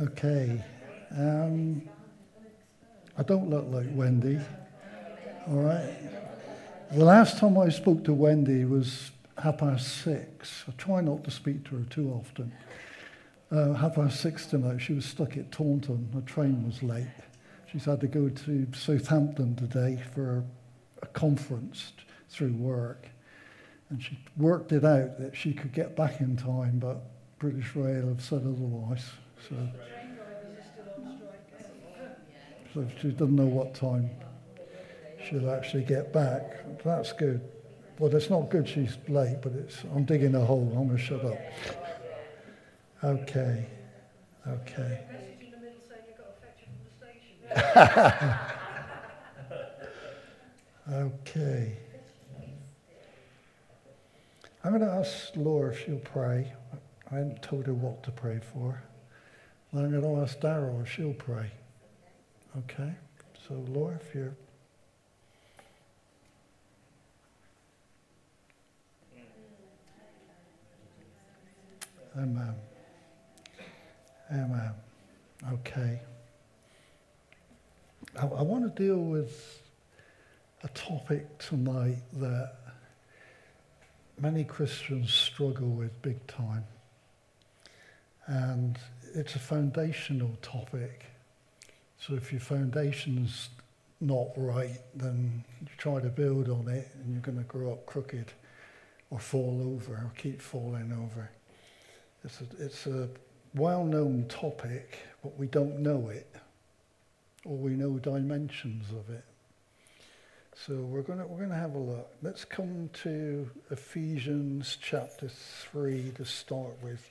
Okay. Um, I don't look like Wendy. All right. The last time I spoke to Wendy was half past six. I try not to speak to her too often. Uh, half past six tonight, she was stuck at Taunton. Her train was late. She's had to go to Southampton today for a conference through work. And she worked it out that she could get back in time, but British Rail have said otherwise. So, so she doesn't know what time she'll actually get back. That's good. Well, it's not good she's late, but it's I'm digging a hole. I'm going to shut up. Okay. Okay. okay. I'm going to ask Laura if she'll pray. I haven't told her what to pray for. I'm going to ask Daryl if she'll pray. Okay? So, Laura, if you're. Amen. Um, Amen. Um, okay. I, I want to deal with a topic tonight that many Christians struggle with big time. And it's a foundational topic. So if your foundation's not right, then you try to build on it and you're going to grow up crooked or fall over or keep falling over. It's a, it's a well-known topic, but we don't know it or we know dimensions of it. So we're going to we're going to have a look. Let's come to Ephesians chapter 3 to start with.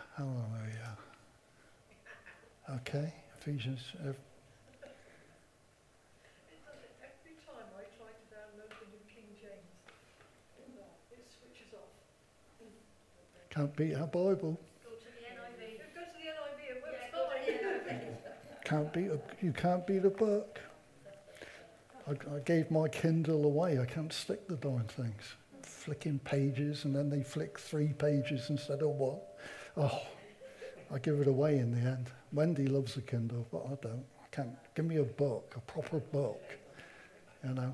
works uh, Yeah, go to fine. the NIV. Can't beat a, you can't beat a book. I, I gave my Kindle away. I can't stick the darn things. Flicking pages, and then they flick three pages instead of one. Oh, I give it away in the end. Wendy loves a Kindle, but I don't. I can't. Give me a book, a proper book. You know,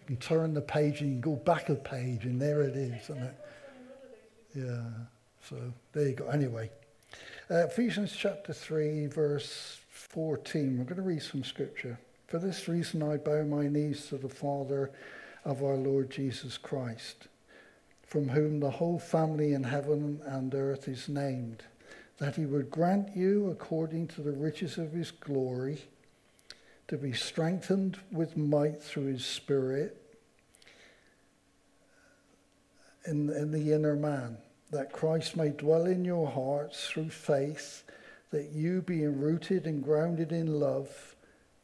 you can turn the page and you can go back a page, and there it is, isn't it? Yeah. So there you go. Anyway, uh, Ephesians chapter 3, verse 14. We're going to read some scripture. For this reason, I bow my knees to the Father of our Lord Jesus Christ, from whom the whole family in heaven and earth is named, that he would grant you, according to the riches of his glory, to be strengthened with might through his Spirit in, in the inner man that Christ may dwell in your hearts through faith, that you, being rooted and grounded in love,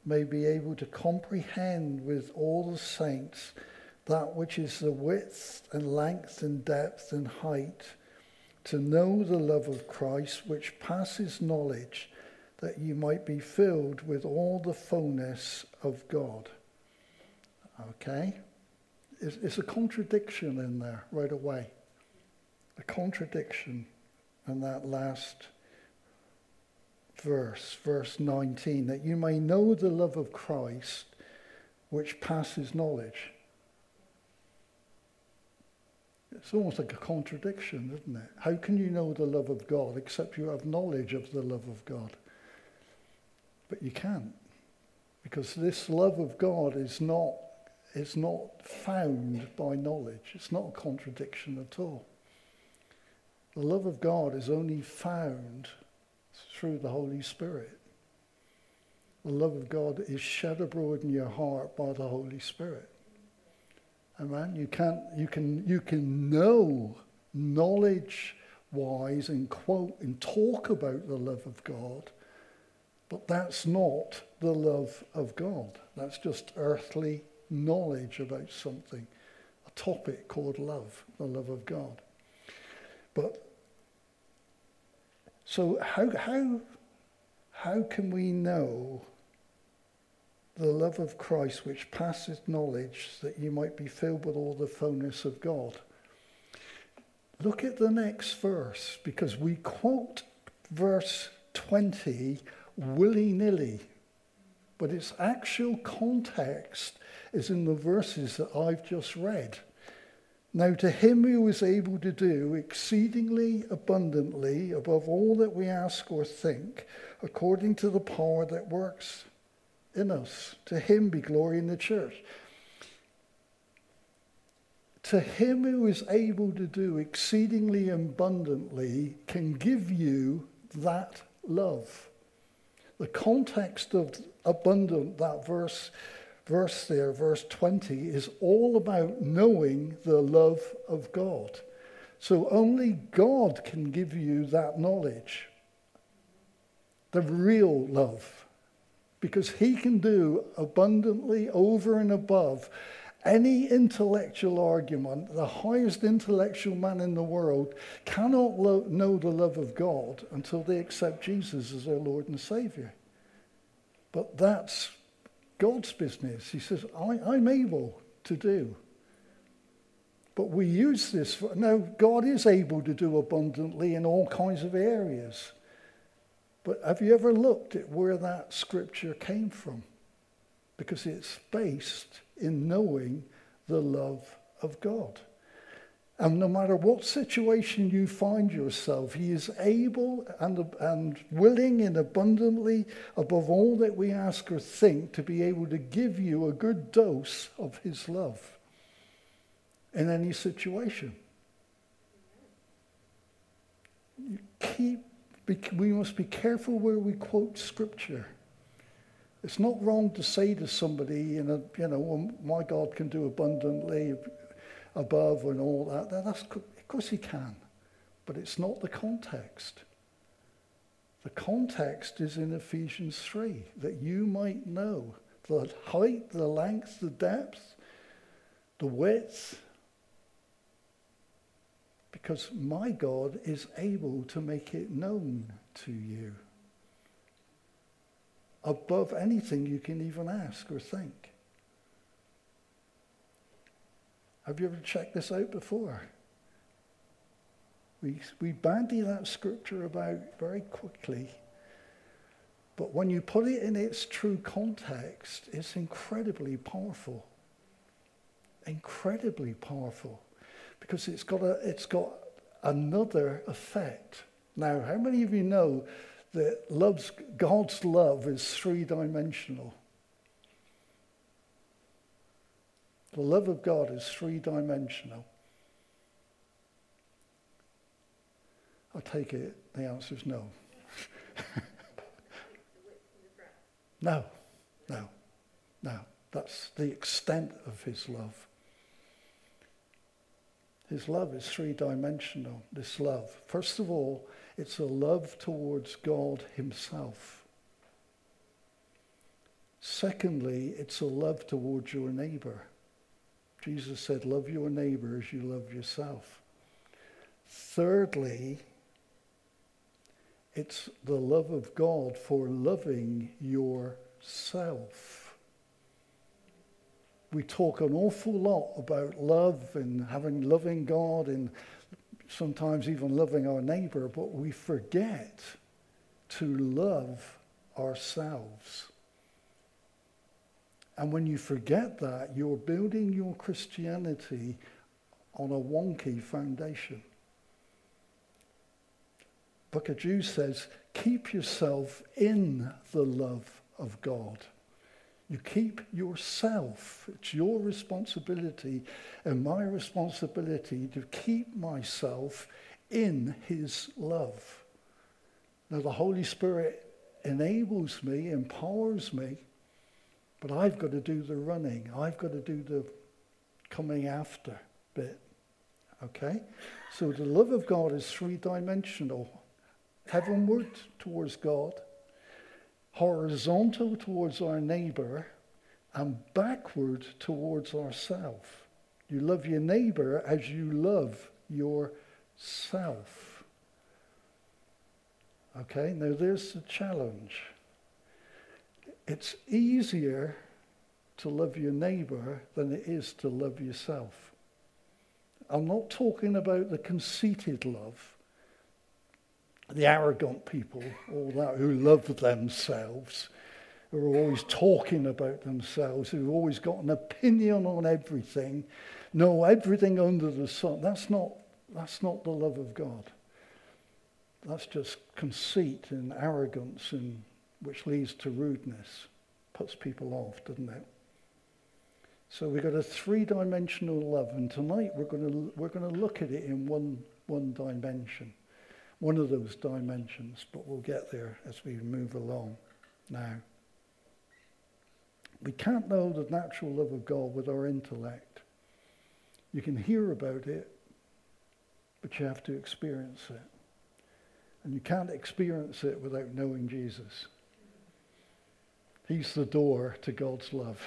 may be able to comprehend with all the saints that which is the width and length and depth and height, to know the love of Christ which passes knowledge, that you might be filled with all the fullness of God. Okay? It's, it's a contradiction in there right away A contradiction in that last verse, verse 19, that you may know the love of Christ which passes knowledge. It's almost like a contradiction, isn't it? How can you know the love of God except you have knowledge of the love of God? But you can't. Because this love of God is not, is not found by knowledge. It's not a contradiction at all. The love of God is only found through the Holy Spirit. The love of God is shed abroad in your heart by the Holy Spirit. Amen. You can't you can you can know knowledge wise and quote and talk about the love of God, but that's not the love of God. That's just earthly knowledge about something, a topic called love, the love of God. But so how how how can we know the love of Christ which passeth knowledge that you might be filled with all the fullness of God? Look at the next verse because we quote verse 20 willy nilly, but its actual context is in the verses that I've just read. Now, to him who is able to do exceedingly abundantly above all that we ask or think, according to the power that works in us, to him be glory in the church to him who is able to do exceedingly abundantly can give you that love. The context of abundant, that verse, verse there, verse 20, is all about knowing the love of God. So only God can give you that knowledge, the real love, because he can do abundantly over and above any intellectual argument, the highest intellectual man in the world cannot lo- know the love of God until they accept Jesus as their Lord and Savior. But that's God's business. He says, I, I'm able to do. But we use this for, now, God is able to do abundantly in all kinds of areas. But have you ever looked at where that scripture came from? Because it's based in knowing the love of God. And no matter what situation you find yourself, He is able and, and willing and abundantly, above all that we ask or think, to be able to give you a good dose of His love in any situation. You keep, we must be careful where we quote Scripture. It's not wrong to say to somebody, you know, you know, well, my God can do abundantly above and all that. That's, of course he can, but it's not the context. The context is in Ephesians 3, that you might know the height, the length, the depth, the width, because my God is able to make it known to you above anything you can even ask or think. Have you ever checked this out before? We, we bandy that scripture about very quickly, but when you put it in its true context, it's incredibly powerful. Incredibly powerful. Because it's got, a, it's got another effect. Now, how many of you know that loves, God's love is three dimensional. The love of God is three dimensional. I take it the answer is no. no, no, no. That's the extent of his love. His love is three dimensional, this love. First of all, it's a love towards God Himself. Secondly, it's a love towards your neighbor. Jesus said, Love your neighbor as you love yourself. Thirdly, it's the love of God for loving yourself. We talk an awful lot about love and having loving God and sometimes even loving our neighbor, but we forget to love ourselves. And when you forget that, you're building your Christianity on a wonky foundation. Book of Jude says, keep yourself in the love of God. You keep yourself. It's your responsibility and my responsibility to keep myself in his love. Now, the Holy Spirit enables me, empowers me, but I've got to do the running. I've got to do the coming after bit. Okay? So the love of God is three dimensional heavenward towards God, horizontal towards our neighbor, and backward towards ourselves. You love your neighbor as you love yourself. Okay, now there's the challenge. It's easier to love your neighbor than it is to love yourself. I'm not talking about the conceited love, the arrogant people, all that, who love themselves, who are always talking about themselves, who've always got an opinion on everything, know everything under the sun. That's not, that's not the love of God. That's just conceit and arrogance, and, which leads to rudeness. Puts people off, doesn't it? So we've got a three-dimensional love, and tonight we're going to we're going to look at it in one one dimension, one of those dimensions. But we'll get there as we move along. Now, we can't know the natural love of God with our intellect. You can hear about it, but you have to experience it, and you can't experience it without knowing Jesus. He's the door to God's love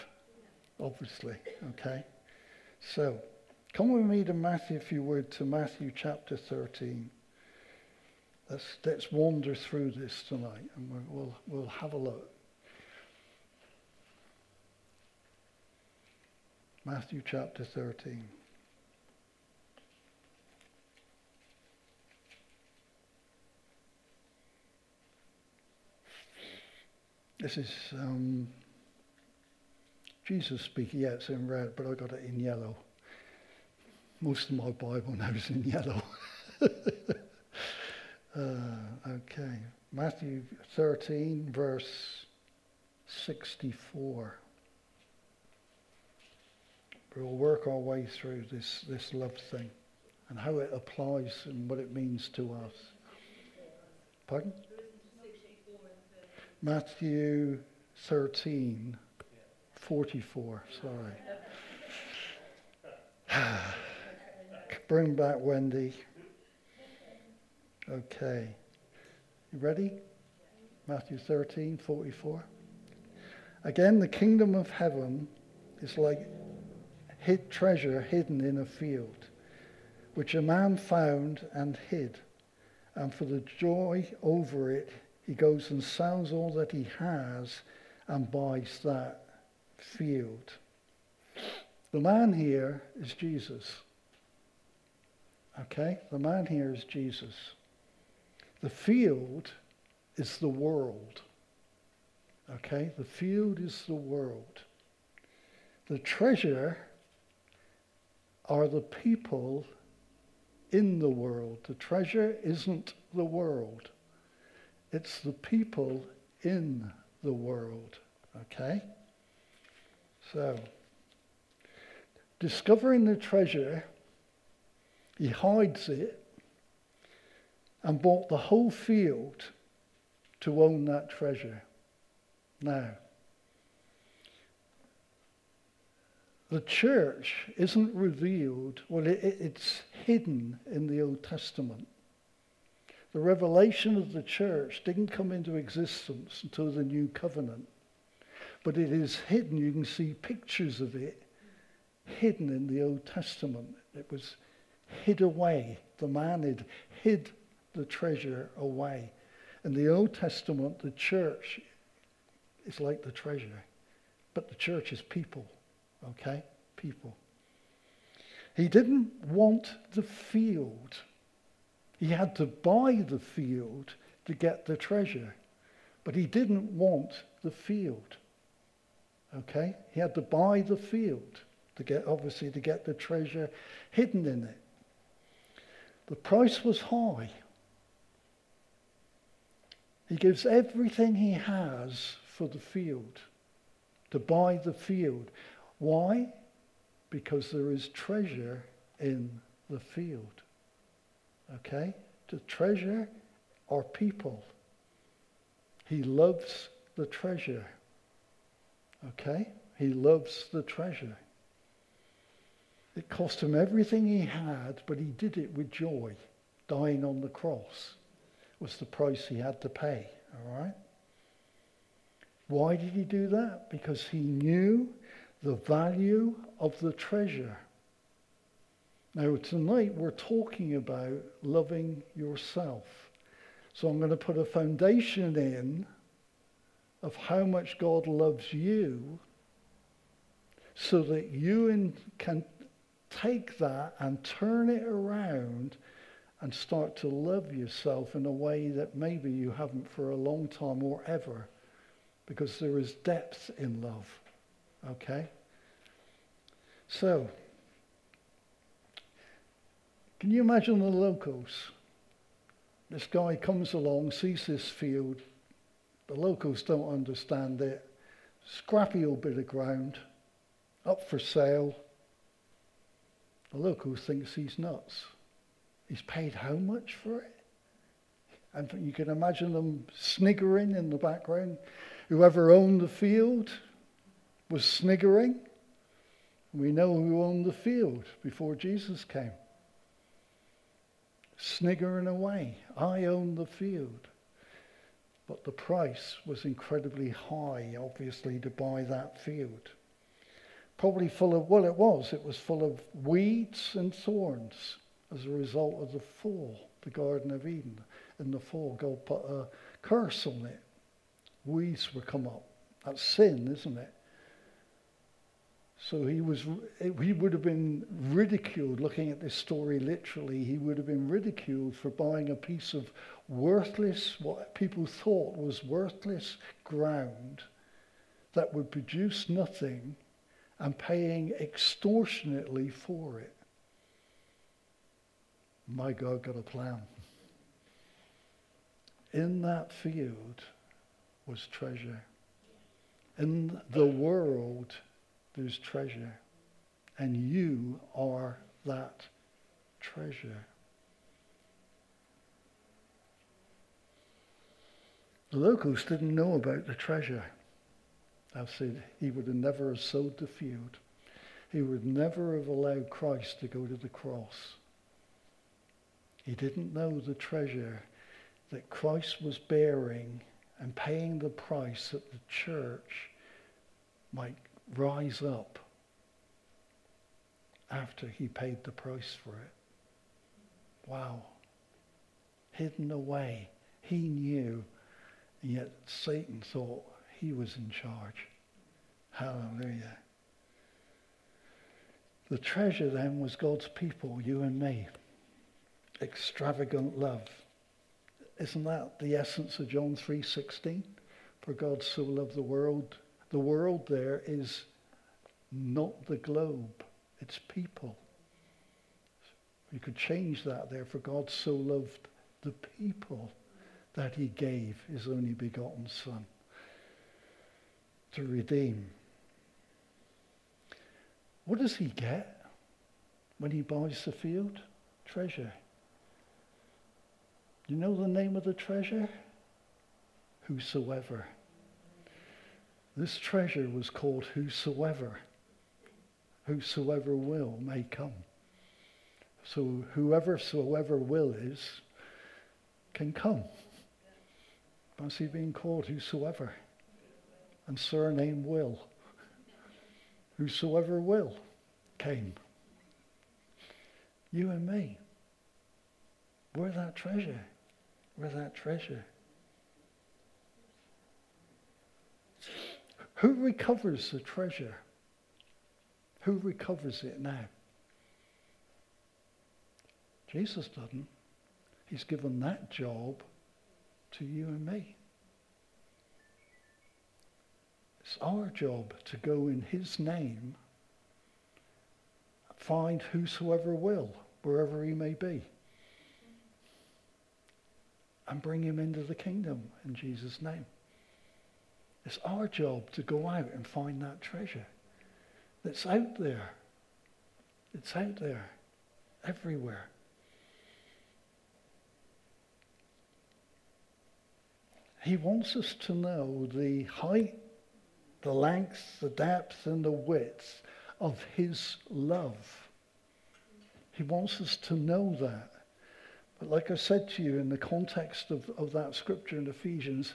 obviously. Okay? So, come with me to Matthew, if you would, to Matthew chapter 13. Let's, let's wander through this tonight and we'll, we'll, have a look. Matthew chapter 13. This is um, Jesus speaking, yeah, it's in red, but I got it in yellow. Most of my Bible now is in yellow. uh, okay. Matthew 13, verse 64. We'll work our way through this, this love thing and how it applies and what it means to us. Pardon? Matthew 13, 44, sorry. Bring back Wendy. Okay. You ready? Matthew 13, 44. Again, the kingdom of heaven is like hid treasure hidden in a field, which a man found and hid. And for the joy over it, he goes and sells all that he has and buys that field. The man here is Jesus. Okay? The man here is Jesus. The field is the world. Okay? The field is the world. The treasure are the people in the world. The treasure isn't the world. It's the people in the world. Okay? So, discovering the treasure, he hides it and bought the whole field to own that treasure. Now, the church isn't revealed, well, it, it's hidden in the Old Testament. The revelation of the church didn't come into existence until the New Covenant but it is hidden. You can see pictures of it hidden in the Old Testament. It was hid away. The man had hid the treasure away. In the Old Testament, the church is like the treasure, but the church is people, okay? People. He didn't want the field. He had to buy the field to get the treasure, but he didn't want the field. Okay? He had to buy the field to get, obviously, to get the treasure hidden in it. The price was high. He gives everything he has for the field, to buy the field. Why? Because there is treasure in the field. Okay? The treasure are people. He loves the treasure. Okay? He loves the treasure. It cost him everything he had, but he did it with joy. Dying on the cross was the price he had to pay, all right? Why did he do that? Because he knew the value of the treasure. Now, tonight we're talking about loving yourself. So I'm going to put a foundation in of how much God loves you so that you can take that and turn it around and start to love yourself in a way that maybe you haven't for a long time or ever because there is depth in love. Okay? So, can you imagine the locals? This guy comes along, sees this field. The locals don't understand it. Scrappy old bit of ground, up for sale. The locals thinks he's nuts. He's paid how much for it? And you can imagine them sniggering in the background. Whoever owned the field was sniggering. We know who owned the field before Jesus came. Sniggering away. I own the field. But the price was incredibly high, obviously, to buy that field. Probably full of, well, it was, it was full of weeds and thorns as a result of the fall, the Garden of Eden. In the fall, God put a curse on it. Weeds would come up. That's sin, isn't it? So he was he would have been ridiculed looking at this story literally he would have been ridiculed for buying a piece of worthless what people thought was worthless ground that would produce nothing and paying extortionately for it. My God got a plan. In that field was treasure. In the world there's treasure. And you are that treasure. The locals didn't know about the treasure. I've said he would have never have sowed the field. He would never have allowed Christ to go to the cross. He didn't know the treasure that Christ was bearing and paying the price that the church might rise up after he paid the price for it. Wow. Hidden away. He knew, and yet Satan thought he was in charge. Hallelujah. The treasure then was God's people, you and me. Extravagant love. Isn't that the essence of John 3:16? For God so loved the world the world there is not the globe, it's people. You could change that there, for God so loved the people that he gave his only begotten Son to redeem. What does he get when he buys the field? Treasure. You know the name of the treasure? Whosoever. This treasure was called whosoever. Whosoever will may come. So whoever soever will is can come. Fancy being called whosoever. And surname will. Whosoever will came. You and me. We're that treasure. We're that treasure. Who recovers the treasure? Who recovers it now? Jesus doesn't. He's given that job to you and me. It's our job to go in his name, find whosoever will, wherever he may be, and bring him into the kingdom in Jesus' name. It's our job to go out and find that treasure that's out there. It's out there, everywhere. He wants us to know the height, the length, the depth, and the width of his love He wants us to know that. But like I said to you in the context of, of that scripture in Ephesians,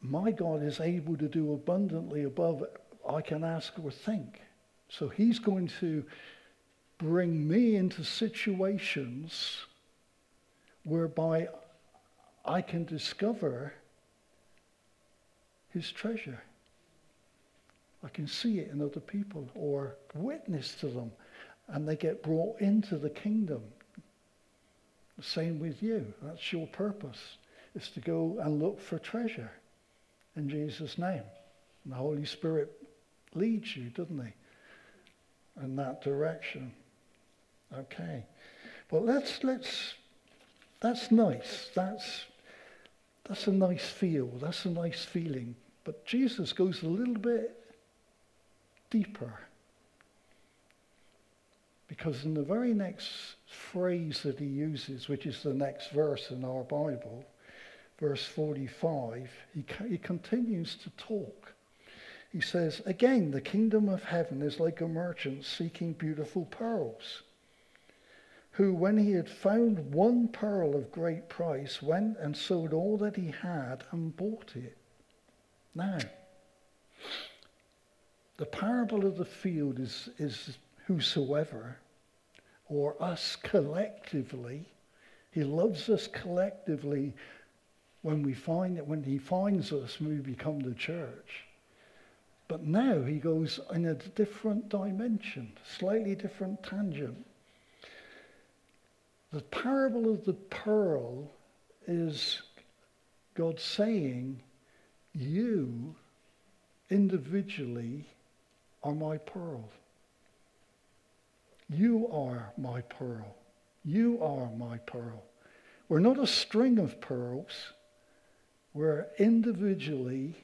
my God is able to do abundantly above I can ask or think. So he's going to bring me into situations whereby I can discover his treasure. I can see it in other people or witness to them and they get brought into the kingdom. The same with you. That's your purpose, is to go and look for treasure in Jesus' name. And the Holy Spirit leads you, doesn't he? In that direction. Okay. Well let's let's that's nice. That's that's a nice feel. That's a nice feeling. But Jesus goes a little bit deeper. Because in the very next phrase that he uses, which is the next verse in our Bible, verse 45, he, he continues to talk. He says, Again, the kingdom of heaven is like a merchant seeking beautiful pearls, who, when he had found one pearl of great price, went and sold all that he had and bought it. Now, the parable of the field is, is whosoever, or us collectively. He loves us collectively when we find it, when he finds us, when we become the church. But now he goes in a different dimension, slightly different tangent. The parable of the pearl is God saying, You individually are my pearl. You are my pearl. You are my pearl. We're not a string of pearls. We're individually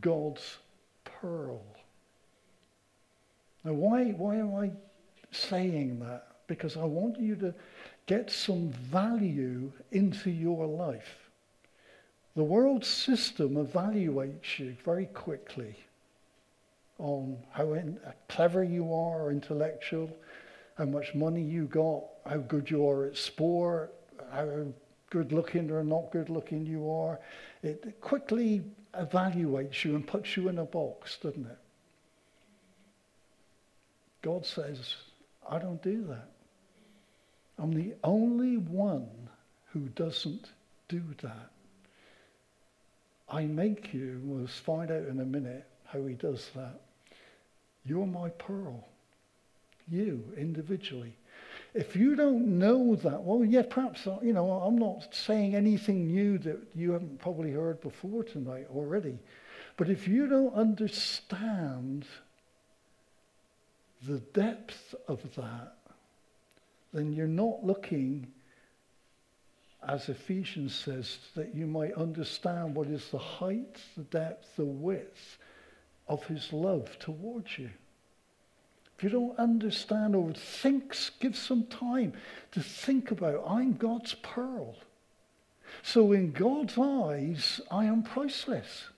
God's pearl. Now, why, why am I saying that? Because I want you to get some value into your life. The world system evaluates you very quickly on how clever you are intellectual, how much money you got, how good you are at sport, how good looking or not good looking you are. It quickly evaluates you and puts you in a box, doesn't it? God says, I don't do that. I'm the only one who doesn't do that. I make you, we'll find out in a minute how he does that. You're my pearl. You individually. If you don't know that, well, yeah, perhaps, uh, you know, I'm not saying anything new that you haven't probably heard before tonight already. But if you don't understand the depth of that, then you're not looking, as Ephesians says, that you might understand what is the height, the depth, the width of his love towards you. If you don't understand or think, give some time to think about, I'm God's pearl. So in God's eyes, I am priceless.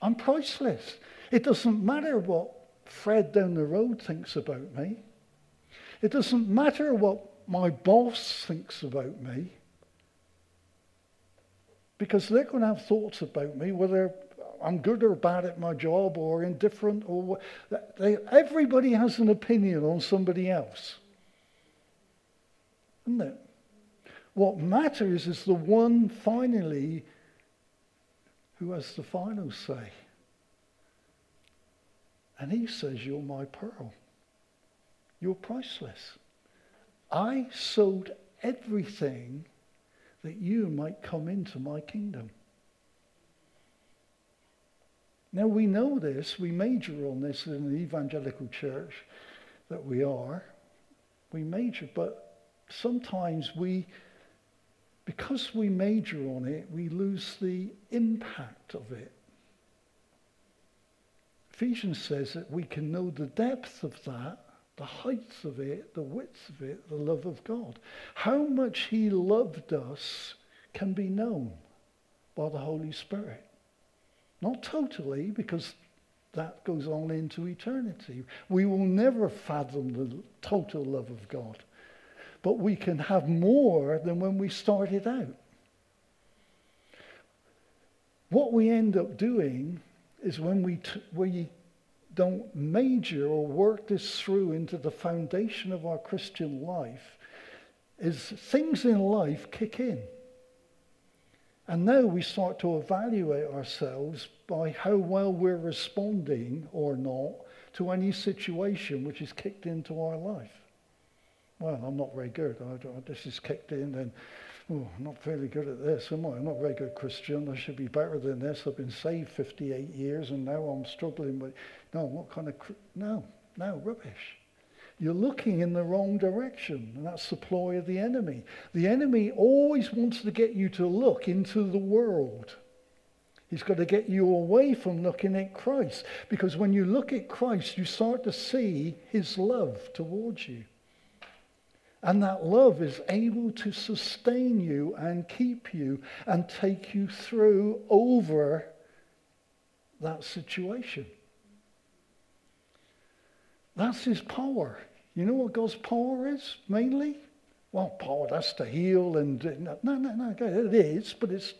I'm priceless. It doesn't matter what Fred down the road thinks about me. It doesn't matter what my boss thinks about me because they're going to have thoughts about me, whether I'm good or bad at my job or indifferent or they, everybody has an opinion on somebody else. Isn't it? What matters is the one finally who has the final say. And he says, You're my pearl. You're priceless. I sold everything that you might come into my kingdom. Now we know this, we major on this in the evangelical church that we are. We major, but sometimes we, because we major on it, we lose the impact of it. Ephesians says that we can know the depth of that, the heights of it, the widths of it, the love of God. How much he loved us can be known by the Holy Spirit. Not totally, because that goes on into eternity. We will never fathom the total love of God, but we can have more than when we started out. What we end up doing is when we, t- we don't major or work this through into the foundation of our Christian life, is things in life kick in. And now we start to evaluate ourselves by how well we're responding or not to any situation which is kicked into our life. Well, I'm not very good. I, I, this is kicked in, and oh, I'm not very good at this, am I? I'm not very good Christian. I should be better than this. I've been saved 58 years, and now I'm struggling with. No, what kind of. No, no, rubbish. You're looking in the wrong direction, and that's the ploy of the enemy. The enemy always wants to get you to look into the world. He's got to get you away from looking at Christ, because when you look at Christ, you start to see his love towards you. And that love is able to sustain you and keep you and take you through over that situation. That's his power. You know what God's power is mainly? Well, power, that's to heal and no, no, no, it is, but it's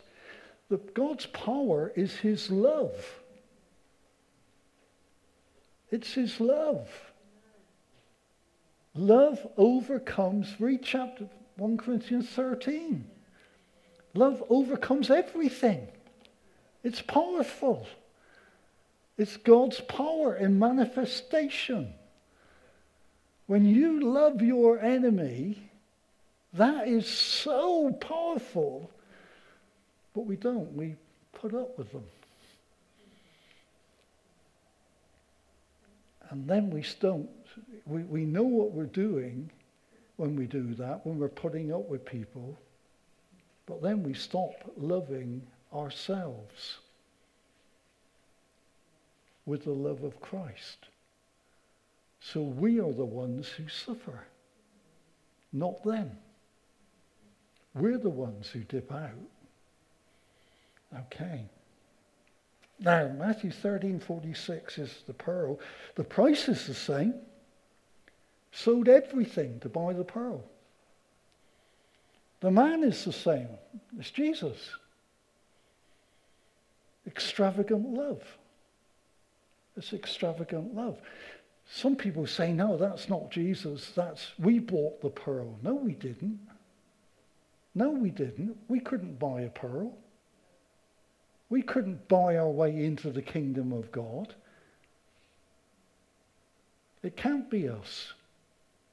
the, God's power is his love. It's his love. Love overcomes, read chapter 1 Corinthians 13. Love overcomes everything. It's powerful. It's God's power in manifestation. When you love your enemy, that is so powerful. But we don't. We put up with them. And then we don't. We, we know what we're doing when we do that, when we're putting up with people. But then we stop loving ourselves with the love of Christ. So we are the ones who suffer, not them. We're the ones who dip out. Okay. Now, Matthew 13, 46 is the pearl. The price is the same. Sold everything to buy the pearl. The man is the same. It's Jesus. Extravagant love. It's extravagant love. Some people say, no, that's not Jesus. That's we bought the pearl. No, we didn't. No, we didn't. We couldn't buy a pearl. We couldn't buy our way into the kingdom of God. It can't be us.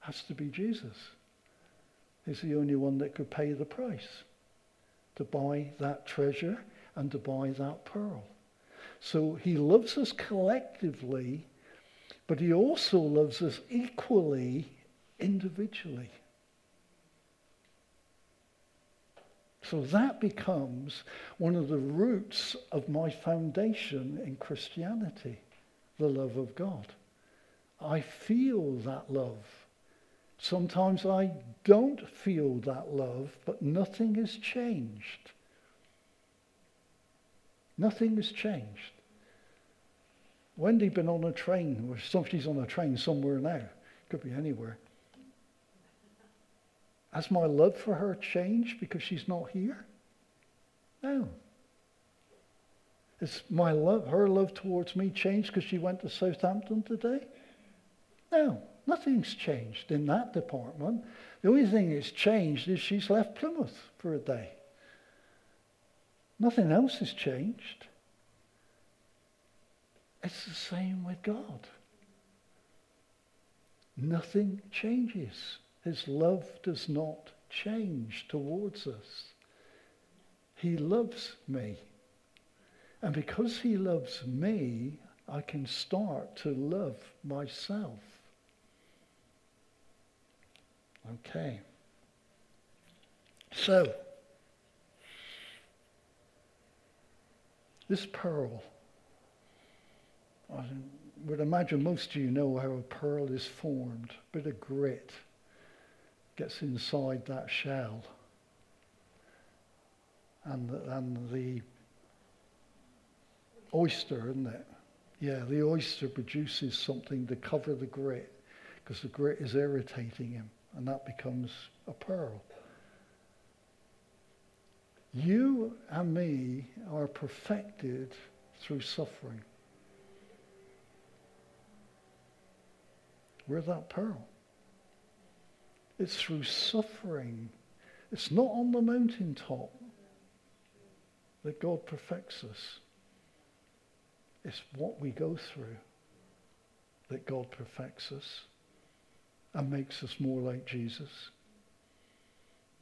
Has to be Jesus. He's the only one that could pay the price to buy that treasure and to buy that pearl. So he loves us collectively but he also loves us equally individually. So that becomes one of the roots of my foundation in Christianity, the love of God. I feel that love. Sometimes I don't feel that love, but nothing has changed. Nothing has changed. Wendy been on a train, or she's on a train somewhere now. Could be anywhere. Has my love for her changed because she's not here? No. Has my love, her love towards me changed because she went to Southampton today? No, nothing's changed in that department. The only thing that's changed is she's left Plymouth for a day. Nothing else has changed. It's the same with God. Nothing changes. His love does not change towards us. He loves me. And because he loves me, I can start to love myself. Okay. So, this pearl I would imagine most of you know how a pearl is formed. A bit of grit gets inside that shell. And the, and the oyster, isn't it? Yeah, the oyster produces something to cover the grit because the grit is irritating him and that becomes a pearl. You and me are perfected through suffering. We're that pearl. It's through suffering. It's not on the mountaintop that God perfects us. It's what we go through that God perfects us and makes us more like Jesus.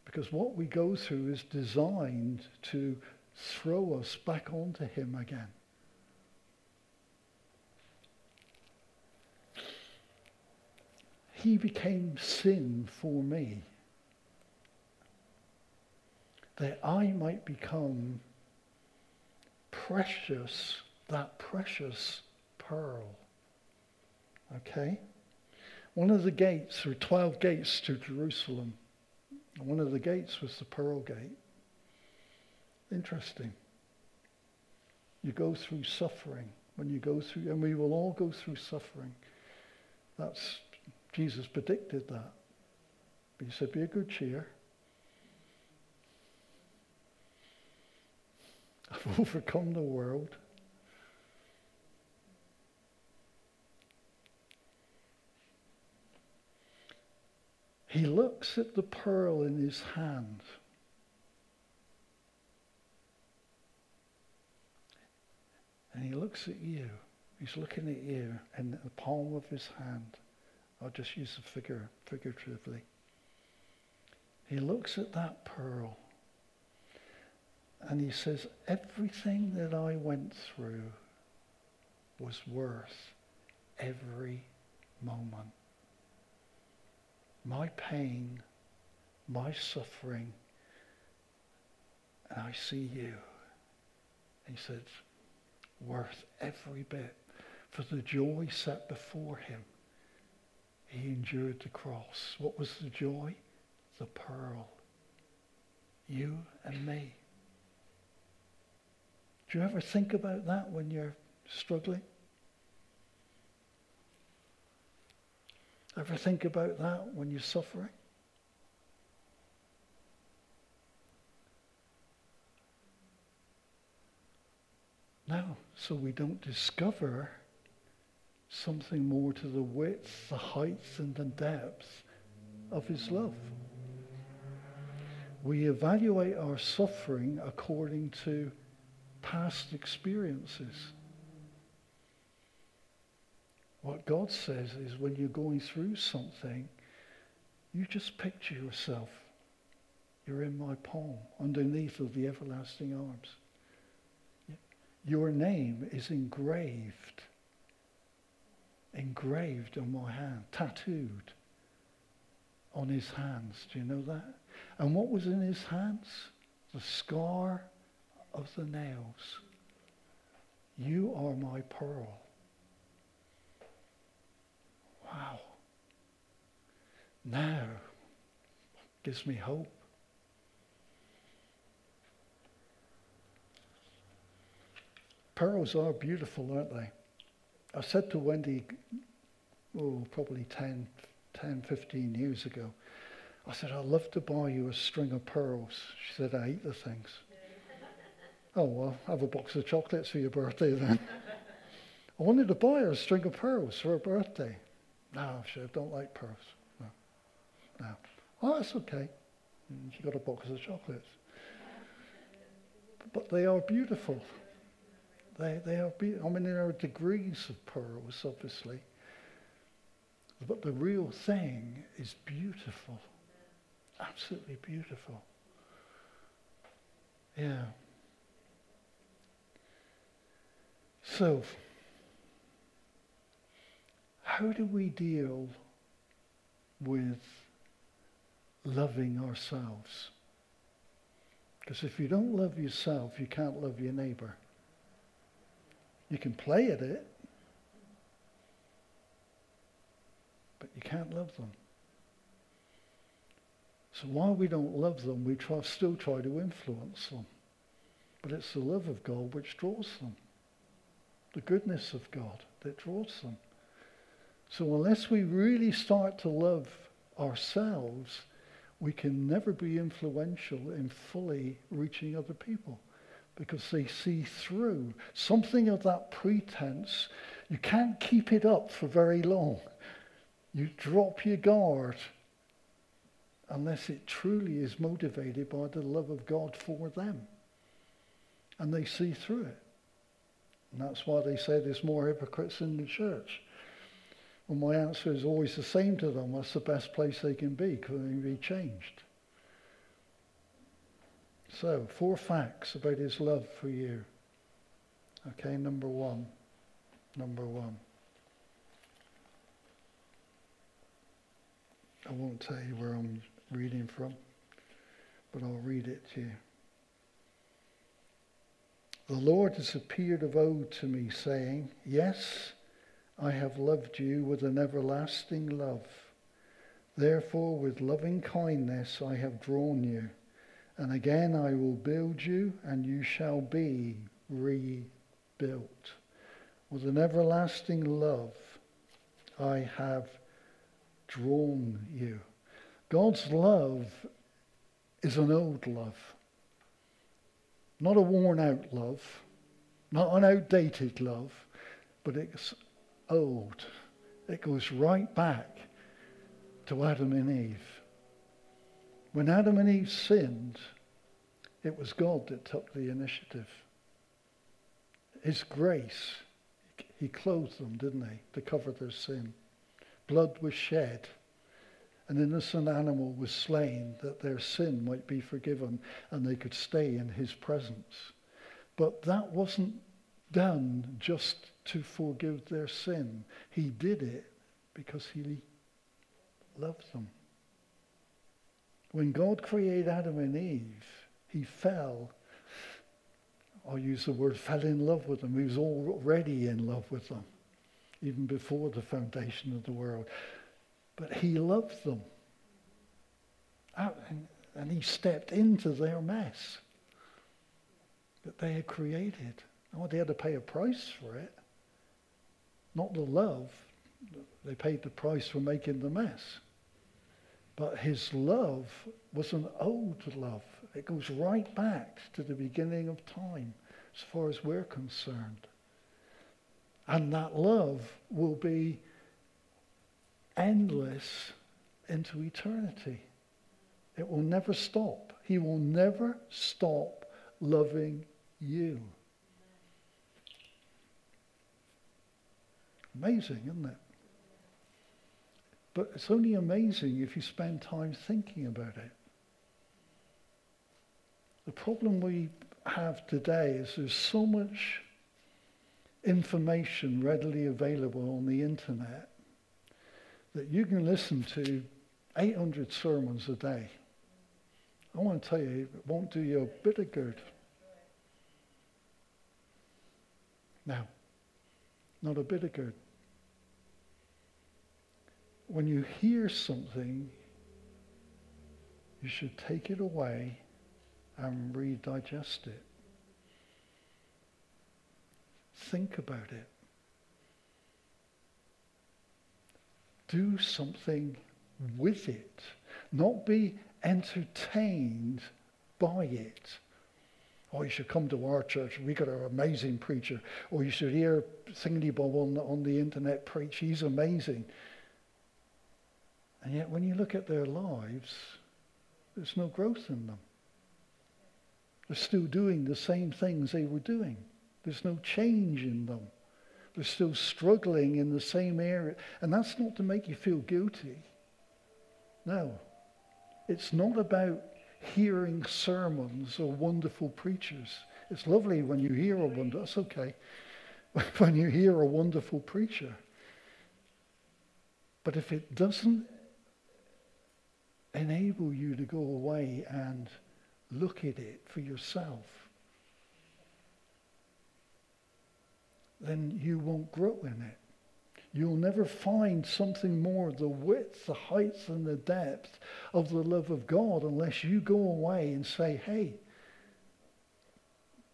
Because what we go through is designed to throw us back onto him again. He became sin for me that I might become precious, that precious pearl. Okay? One of the gates, there were 12 gates to Jerusalem. One of the gates was the Pearl Gate. Interesting. You go through suffering when you go through, and we will all go through suffering. That's, Jesus predicted that. But he said, be a good cheer. I've overcome the world. He looks at the pearl in his hand. And he looks at you. He's looking at you in the palm of his hand. I'll just use the figure figuratively. He looks at that pearl and he says, everything that I went through was worth every moment my pain, my suffering, and I see you. he said, worth every bit. For the joy set before him, he endured the cross. What was the joy? The pearl. You and me. Do you ever think about that when you're struggling? Ever think about that when you're suffering? No, so we don't discover something more to the width, the height, and the depth of his love. We evaluate our suffering according to past experiences. What God says is when you're going through something, you just picture yourself. You're in my palm, underneath of the everlasting arms. Your name is engraved, engraved on my hand, tattooed on his hands. Do you know that? And what was in his hands? The scar of the nails. You are my pearl. Wow. Now gives me hope. Pearls are beautiful, aren't they? I said to Wendy, oh, probably 10, 10, 15 years ago, I said, I'd love to buy you a string of pearls. She said, I eat the things. oh, well, have a box of chocolates for your birthday then. I wanted to buy her a string of pearls for her birthday. No, she don't like pearls. No. No. Oh, that's okay. And she got a box of chocolates. But they are beautiful. They, they are be- I mean, there are degrees of pearls, obviously. But the real thing is beautiful. Absolutely beautiful. Yeah. So, how do we deal with loving ourselves? Because if you don't love yourself, you can't love your neighbor. You can play at it, but you can't love them. So while we don't love them, we try, still try to influence them. But it's the love of God which draws them the goodness of God that draws them. So unless we really start to love ourselves, we can never be influential in fully reaching other people because they see through something of that pretense. You can't keep it up for very long. You drop your guard unless it truly is motivated by the love of God for them. And they see through it. And that's why they say there's more hypocrites in the church. Well, my answer is always the same to them. That's the best place they can be because they can be changed. So, four facts about his love for you. Okay, number one. Number one. I won't tell you where I'm reading from, but I'll read it to you. The Lord has appeared of old to me, saying, Yes, I have loved you with an everlasting love. Therefore, with loving kindness I have drawn you. And again I will build you, and you shall be rebuilt. With an everlasting love I have drawn you. God's love is an old love, not a worn out love, not an outdated love, but it's old. It goes right back to Adam and Eve. When Adam and Eve sinned, it was God that took the initiative. His grace, he clothed them, didn't he, to cover their sin. Blood was shed. An innocent animal was slain that their sin might be forgiven and they could stay in his presence. But that wasn't done just to forgive their sin. He did it because he loved them. When God created Adam and Eve, he fell, I'll use the word, fell in love with them. He was already in love with them, even before the foundation of the world. But he loved them. Ah, and he stepped into their mess that they had created. Oh, they had to pay a price for it. Not the love. They paid the price for making the mess. But his love was an old love. It goes right back to the beginning of time, as far as we're concerned. And that love will be endless into eternity. It will never stop. He will never stop loving you. Amazing, isn't it? But it's only amazing if you spend time thinking about it. The problem we have today is there's so much information readily available on the internet that you can listen to 800 sermons a day. I want to tell you, it won't do you a bit of good. Now, not a bit of good. When you hear something, you should take it away and redigest it. Think about it. Do something with it. Not be entertained by it. Oh, you should come to our church. We got an amazing preacher. Or you should hear Thingy Bob on, on the internet preach. He's amazing. And yet, when you look at their lives, there's no growth in them. They're still doing the same things they were doing. There's no change in them. They're still struggling in the same area. And that's not to make you feel guilty. No. It's not about hearing sermons or wonderful preachers. It's lovely when you hear a wonder, that's okay. when you hear a wonderful preacher. But if it doesn't enable you to go away and look at it for yourself, then you won't grow in it. You'll never find something more the width, the height, and the depth of the love of God unless you go away and say, hey,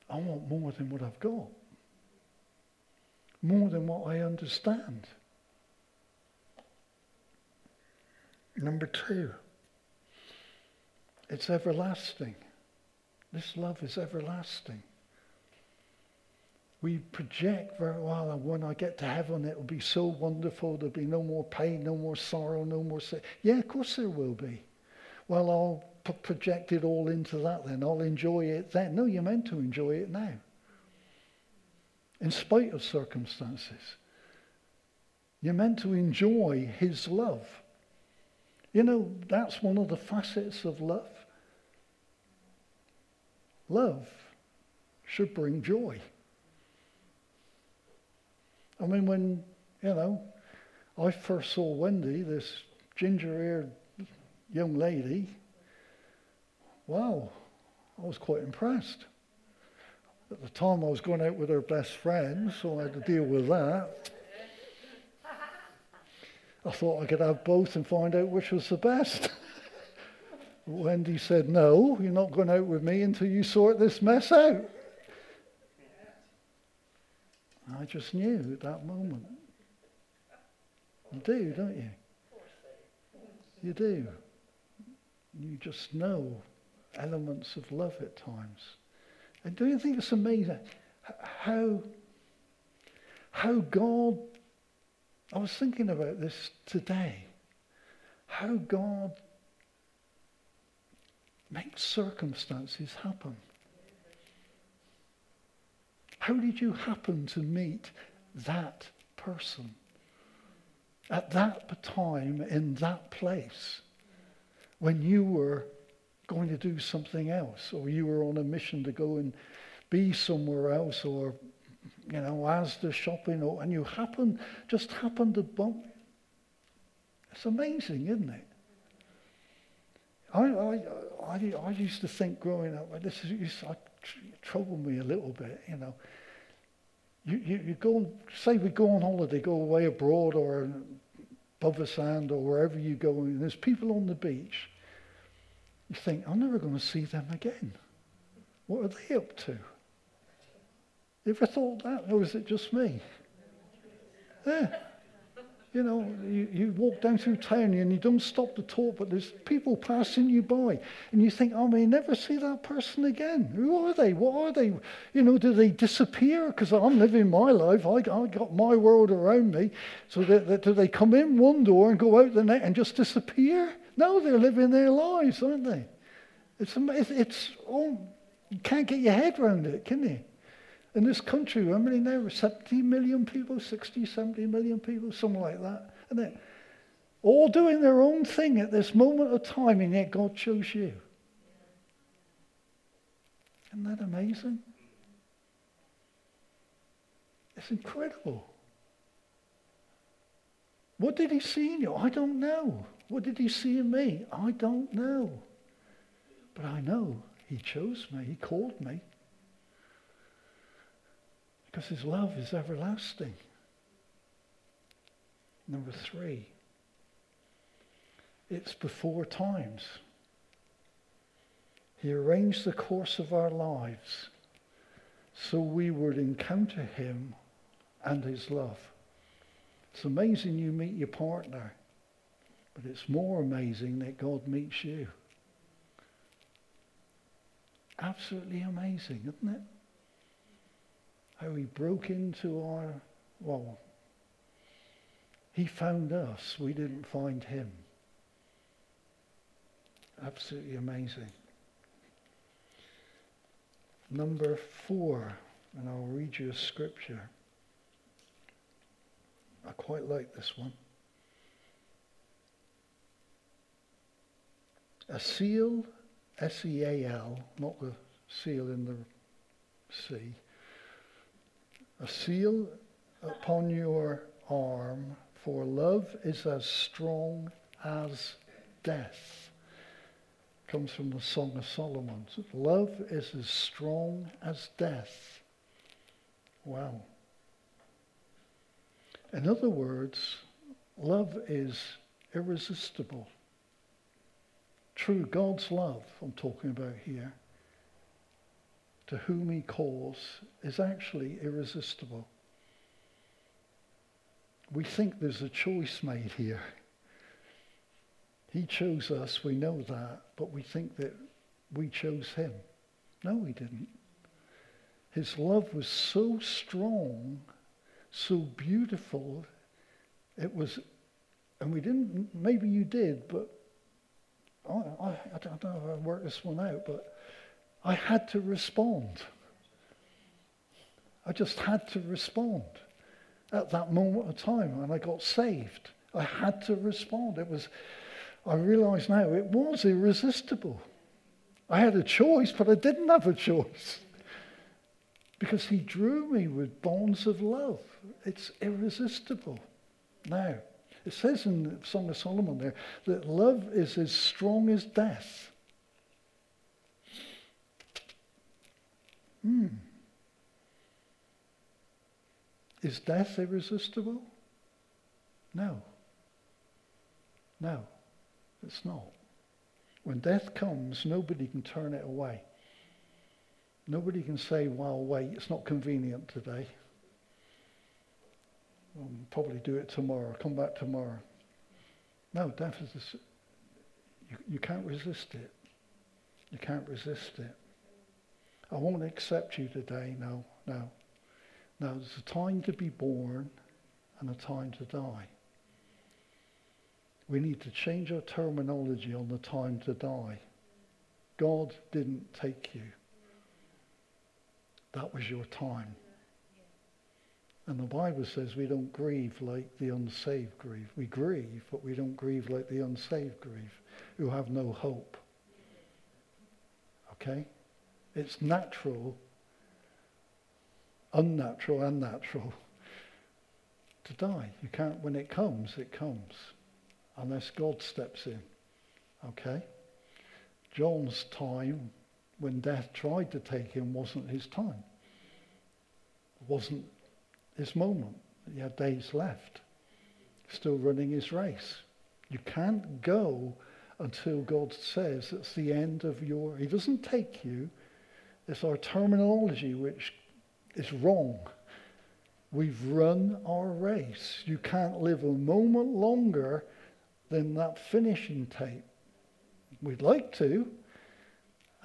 I want more than what I've got. more than what I understand. Number two, it's everlasting. This love is everlasting. We project very well, and when I get to heaven, it will be so wonderful. There'll be no more pain, no more sorrow, no more. Sin. Yeah, of course there will be. Well, I'll p- project it all into that then. I'll enjoy it then. No, you're meant to enjoy it now. In spite of circumstances. You're meant to enjoy His love. You know, that's one of the facets of love. Love should bring joy. I mean, when, you know, I first saw Wendy, this ginger haired young lady, wow, I was quite impressed. At the time, I was going out with her best friend, so I had to deal with that. I thought I could have both and find out which was the best. Wendy said, No, you're not going out with me until you sort this mess out. I just knew at that moment. You do, don't you? You do. You just know elements of love at times. And do you think it's amazing how, how God, I was thinking about this today, how God makes circumstances happen. How did you happen to meet that person? At that time in that place when you were going to do something else or you were on a mission to go and be somewhere else or you know as the shopping or, and you happen just happened to bump. It's amazing isn't it I, I, I, I used to think growing up this is I troubled me a little bit, you know. You, you, you go, say we go on holiday, go away abroad or above the sand or wherever you go, and there's people on the beach. You think, I'm never going to see them again. What are they up to? You ever thought that, or is it just me? Yeah. You know, you, you walk down through town and you don't stop to talk, but there's people passing you by. And you think, oh, I may never see that person again. Who are they? What are they? You know, do they disappear? Because I'm living my life. I, I got my world around me. So that, that, do they come in one door and go out the next and just disappear? No, they're living their lives, aren't they? It's, it's, oh, you can't get your head around it, can you? In this country, how many now? 70 million people, 60, 70 million people, something like that. Isn't it? All doing their own thing at this moment of time, and yet God chose you. Isn't that amazing? It's incredible. What did he see in you? I don't know. What did he see in me? I don't know. But I know he chose me. He called me. Because his love is everlasting. Number three, it's before times. He arranged the course of our lives so we would encounter him and his love. It's amazing you meet your partner, but it's more amazing that God meets you. Absolutely amazing, isn't it? How he broke into our, well, he found us, we didn't find him. Absolutely amazing. Number four, and I'll read you a scripture. I quite like this one. A seal, S E A L, not the seal in the sea, a seal upon your arm, for love is as strong as death. Comes from the Song of Solomon. Love is as strong as death. Wow. In other words, love is irresistible. True, God's love, I'm talking about here, to whom he calls is actually irresistible. we think there's a choice made here. He chose us, we know that, but we think that we chose him. No, we didn't. His love was so strong, so beautiful. It was, and we didn't, maybe you did, but I, I, I don't know if I worked this one out, but I had to respond. I just had to respond at that moment of time, and I got saved. I had to respond. It was, I realize now, it was irresistible. I had a choice, but I didn't have a choice. Because he drew me with bonds of love. It's irresistible. Now, it says in the Song of Solomon there that love is as strong as death. Hmm. Is death irresistible? No. No, it's not. When death comes, nobody can turn it away. Nobody can say, well, wait, it's not convenient today. I'll probably do it tomorrow. Come back tomorrow. No, death is this, you, you can't resist it. You can't resist it. I won't accept you today. No, no. No, there's a time to be born and a time to die. We need to change our terminology on the time to die. God didn't take you. That was your time. And the Bible says we don't grieve like the unsaved grieve. We grieve, but we don't grieve like the unsaved grieve, who have no hope. Okay? It's natural, unnatural, and natural to die. You can't, when it comes, it comes. Unless God steps in. Okay? John's time when death tried to take him wasn't his time. It wasn't his moment. He had days left. Still running his race. You can't go until God says it's the end of your. He doesn't take you. It's our terminology which is wrong. We've run our race. You can't live a moment longer than that finishing tape. We'd like to,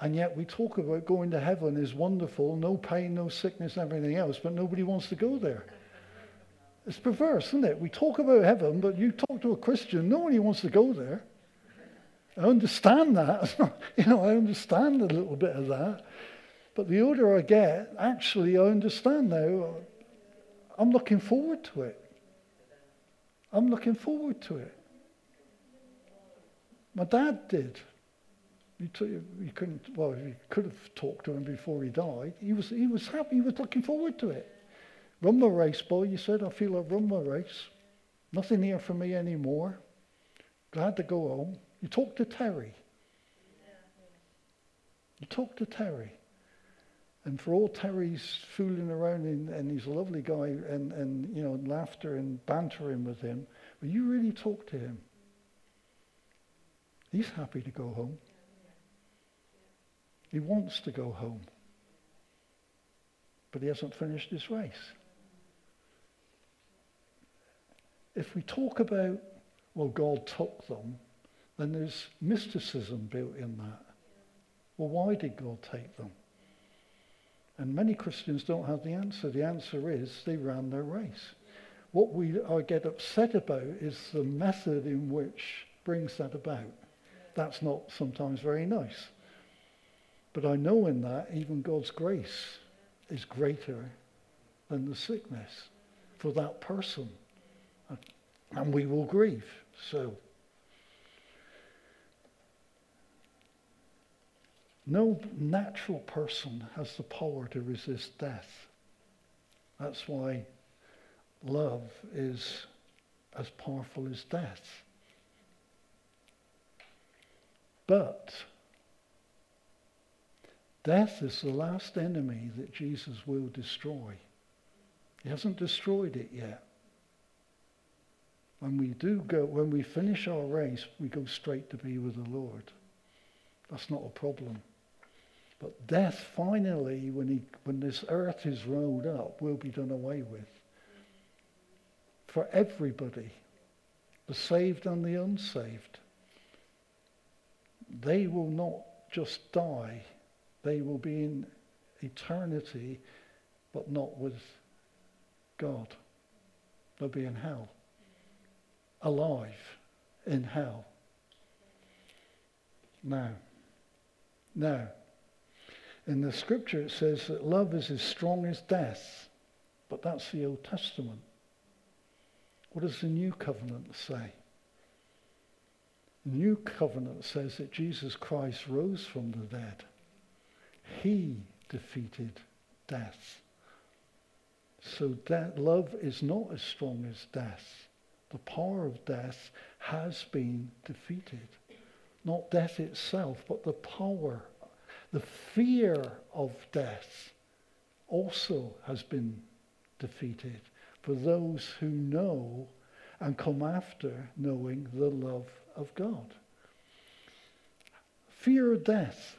and yet we talk about going to heaven is wonderful, no pain, no sickness, everything else, but nobody wants to go there. It's perverse, isn't it? We talk about heaven, but you talk to a Christian, nobody wants to go there. I understand that. you know, I understand a little bit of that. But the older I get, actually, I understand now. I'm looking forward to it. I'm looking forward to it. My dad did. You, t- you couldn't, well, you could have talked to him before he died. He was, he was happy. He was looking forward to it. Run my race, boy. You said, I feel I've run my race. Nothing here for me anymore. Glad to go home. You talk to Terry. You talk to Terry. And for all Terry's fooling around and, and he's a lovely guy and, and, you know, laughter and bantering with him, but you really talk to him. He's happy to go home. He wants to go home. But he hasn't finished his race. If we talk about, well, God took them, then there's mysticism built in that. Well, why did God take them? And many Christians don't have the answer. The answer is they ran their race. What we I get upset about is the method in which brings that about. That's not sometimes very nice. But I know in that even God's grace is greater than the sickness for that person. And we will grieve. So, no natural person has the power to resist death. That's why love is as powerful as death. But death is the last enemy that Jesus will destroy. He hasn't destroyed it yet. When we do go, when we finish our race, we go straight to be with the Lord. That's not a problem. But death finally, when, he, when this earth is rolled up, will be done away with. for everybody, the saved and the unsaved. They will not just die, they will be in eternity, but not with God. They'll be in hell, alive in hell. Now, now, in the scripture it says that love is as strong as death, but that's the Old Testament. What does the New Covenant say? The New Covenant says that Jesus Christ rose from the dead. He defeated death. So that love is not as strong as death. The power of death has been defeated. Not death itself, but the power, the fear of death also has been defeated for those who know and come after knowing the love of God. Fear of death,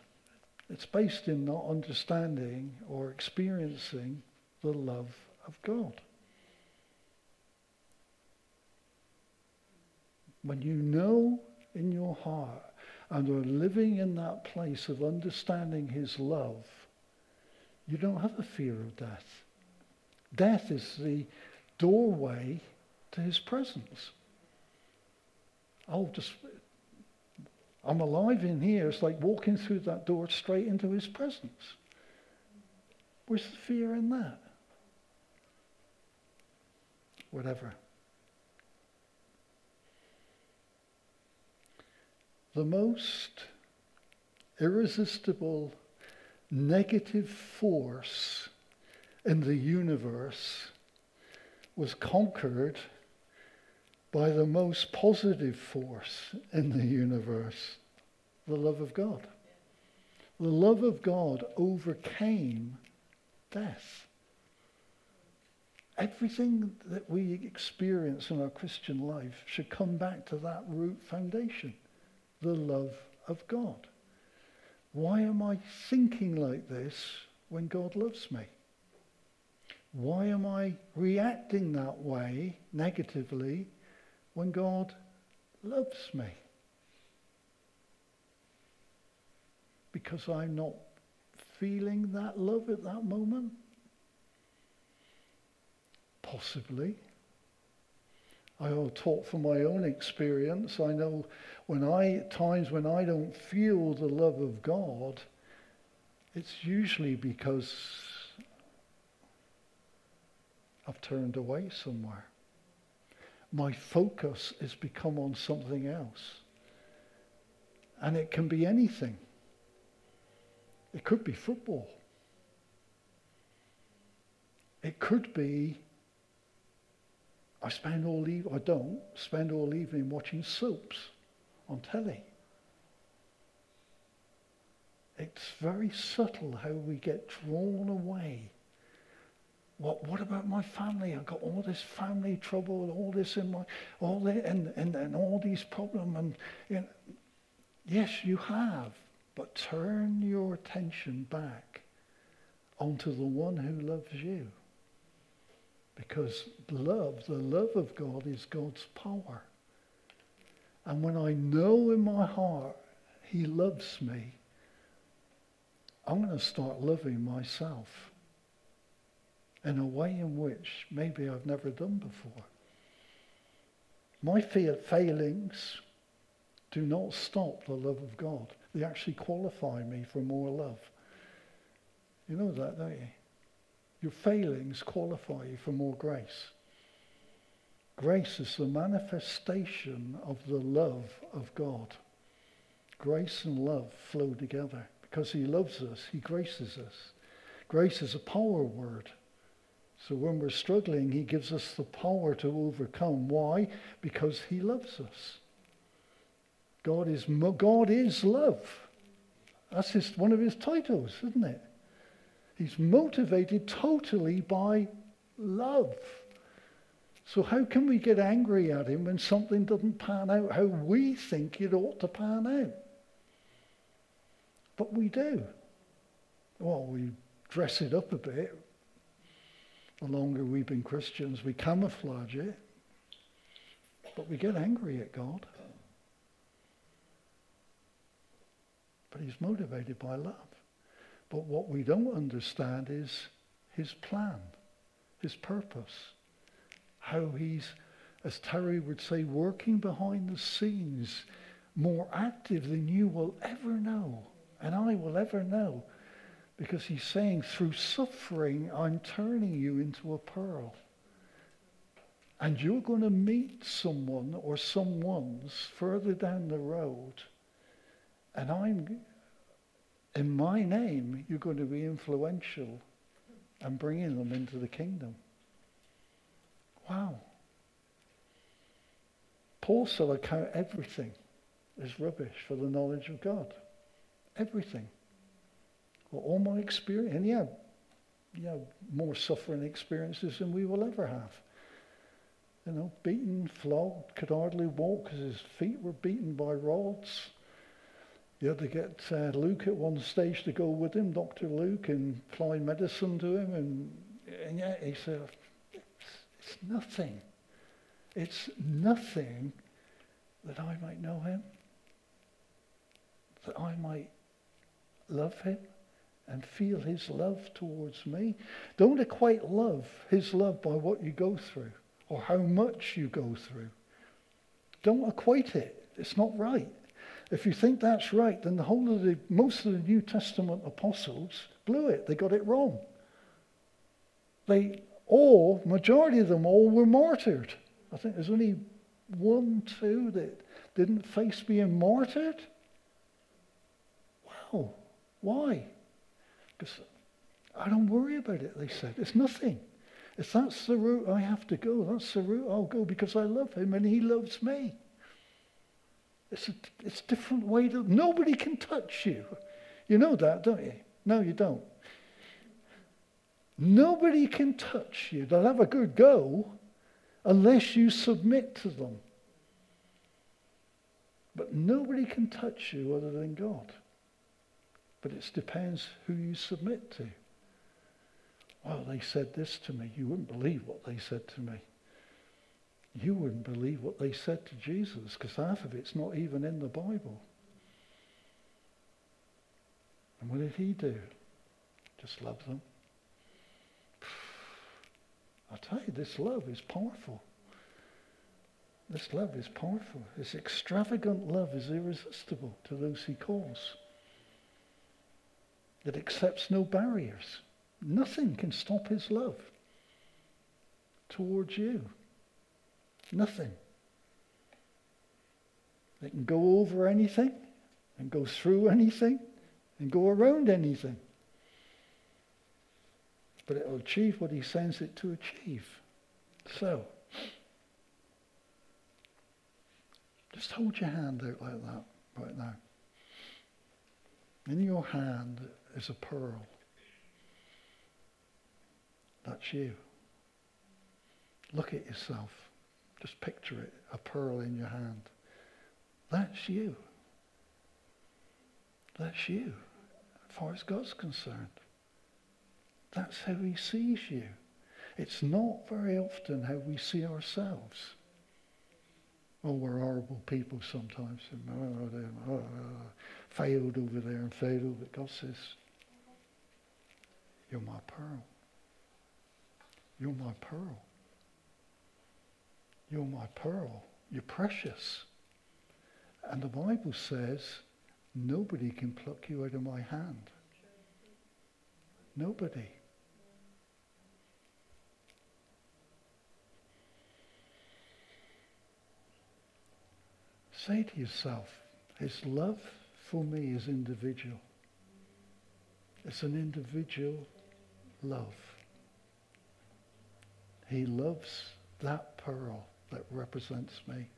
it's based in not understanding or experiencing the love of God. When you know in your heart and are living in that place of understanding his love, you don't have a fear of death. Death is the doorway to his presence. I'll just, I'm alive in here. It's like walking through that door straight into his presence. Where's the fear in that? Whatever. The most irresistible negative force in the universe was conquered by the most positive force in the universe, the love of God. The love of God overcame death. Everything that we experience in our Christian life should come back to that root foundation, the love of God. Why am I thinking like this when God loves me? Why am I reacting that way negatively when God loves me? Because I'm not feeling that love at that moment? Possibly. I will talk from my own experience. I know when I times when I don't feel the love of God, it's usually because I've turned away somewhere. My focus has become on something else. And it can be anything. It could be football. It could be I spend all evening, I don't spend all evening watching soaps on telly. It's very subtle how we get drawn away. What, what about my family? I've got all this family trouble, and all this in my, all the, and, and, and all these problems. And yes, you have, but turn your attention back onto the one who loves you. Because love, the love of God is God's power. And when I know in my heart he loves me, I'm going to start loving myself in a way in which maybe I've never done before. My failings do not stop the love of God. They actually qualify me for more love. You know that, don't you? Your failings qualify you for more grace. Grace is the manifestation of the love of God. Grace and love flow together. Because he loves us, he graces us. Grace is a power word. So when we're struggling, he gives us the power to overcome. Why? Because he loves us. God is, God is love. That's his, one of his titles, isn't it? He's motivated totally by love. So how can we get angry at him when something doesn't pan out how we think it ought to pan out? But we do. Well, we dress it up a bit. The longer we've been Christians, we camouflage it. but we get angry at God. But he's motivated by love. But what we don't understand is his plan, his purpose, how he's, as Terry would say, working behind the scenes more active than you will ever know and I will ever know. Because he's saying, through suffering, I'm turning you into a pearl. And you're going to meet someone or someone's further down the road. And I'm, in my name, you're going to be influential and bringing them into the kingdom. Wow. Paul said, I count everything as rubbish for the knowledge of God. Everything. Well, all my experience, and yeah, yeah, more suffering experiences than we will ever have. You know, beaten, flogged, could hardly walk because his feet were beaten by rods. You had to get uh, Luke at one stage to go with him, Dr. Luke, and apply medicine to him. And, and yet he said, it's, it's nothing. It's nothing that I might know him, that I might love him and feel his love towards me. Don't equate love, his love, by what you go through or how much you go through. Don't equate it. It's not right. If you think that's right, then the whole of the most of the New Testament apostles blew it. They got it wrong. They all, majority of them all were martyred. I think there's only one, two that didn't face being martyred. Wow. Why? Because I don't worry about it, they said. It's nothing. If that's the route I have to go, that's the route I'll go because I love him and he loves me. It's a, it's a different way to... Nobody can touch you. You know that, don't you? No, you don't. Nobody can touch you. They'll have a good go unless you submit to them. But nobody can touch you other than God. But it depends who you submit to. Well, they said this to me. You wouldn't believe what they said to me. You wouldn't believe what they said to Jesus because half of it's not even in the Bible. And what did he do? Just love them. I tell you, this love is powerful. This love is powerful. This extravagant love is irresistible to those he calls. It accepts no barriers. Nothing can stop his love towards you. Nothing. It can go over anything and go through anything and go around anything. But it will achieve what he sends it to achieve. So, just hold your hand out like that right now. In your hand is a pearl. That's you. Look at yourself. Just picture it, a pearl in your hand. That's you. That's you, as far as God's concerned. That's how he sees you. It's not very often how we see ourselves. Oh, we're horrible people sometimes. Oh oh oh, oh, oh, oh, failed over there and failed. over But God says, you're my pearl. You're my pearl. You're my pearl. You're precious. And the Bible says, nobody can pluck you out of my hand. Nobody. Say to yourself, his love for me is individual. It's an individual love. He loves that pearl that represents me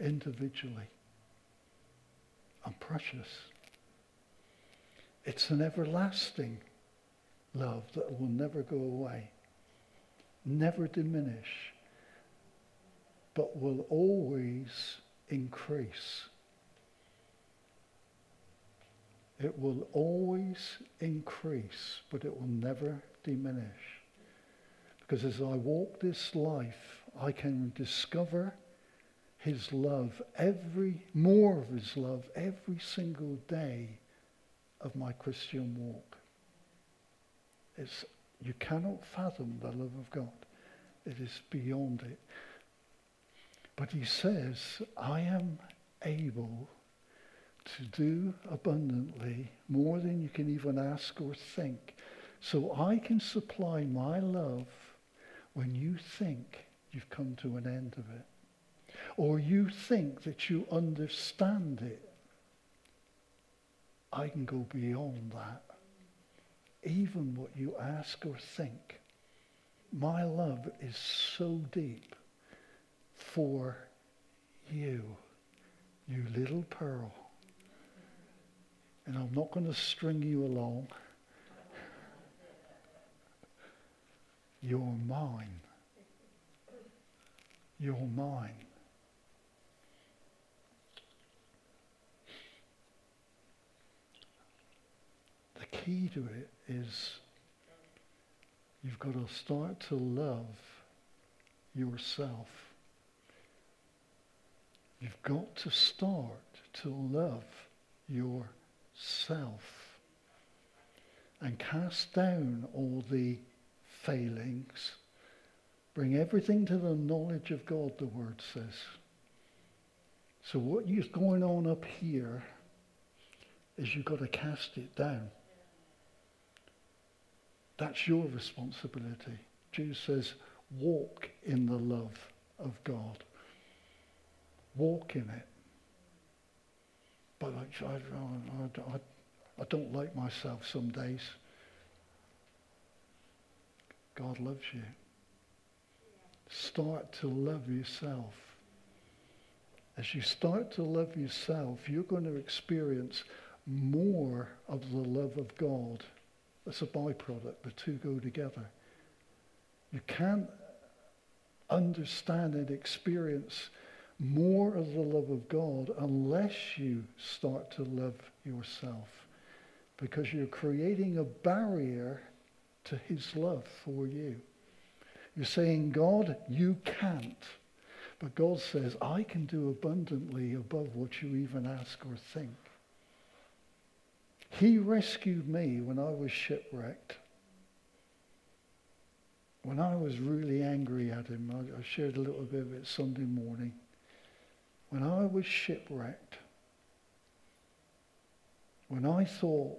individually. I'm precious. It's an everlasting love that will never go away, never diminish, but will always increase. It will always increase, but it will never diminish. Because as I walk this life, I can discover his love every, more of his love every single day of my Christian walk. It's, you cannot fathom the love of God. It is beyond it. But he says, I am able to do abundantly more than you can even ask or think. So I can supply my love when you think you've come to an end of it. Or you think that you understand it. I can go beyond that. Even what you ask or think. My love is so deep for you, you little pearl. And I'm not going to string you along. You're mine. You're mine. The key to it is you've got to start to love yourself. You've got to start to love yourself and cast down all the failings. Bring everything to the knowledge of God, the word says. So what is going on up here is you've got to cast it down. That's your responsibility. Jesus says, walk in the love of God. Walk in it. But I, I, I, I don't like myself some days. God loves you. Start to love yourself. As you start to love yourself, you're going to experience more of the love of God. That's a byproduct. The two go together. You can't understand and experience more of the love of God unless you start to love yourself. Because you're creating a barrier to his love for you. You're saying, God, you can't. But God says, I can do abundantly above what you even ask or think. He rescued me when I was shipwrecked. When I was really angry at him, I, I shared a little bit of it Sunday morning. When I was shipwrecked, when I thought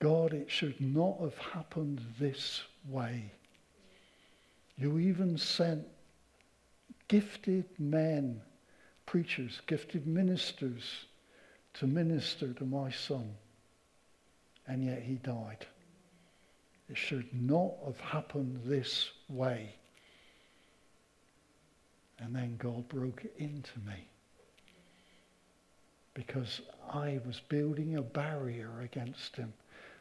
God, it should not have happened this way. You even sent gifted men, preachers, gifted ministers to minister to my son. And yet he died. It should not have happened this way. And then God broke it into me. Because I was building a barrier against him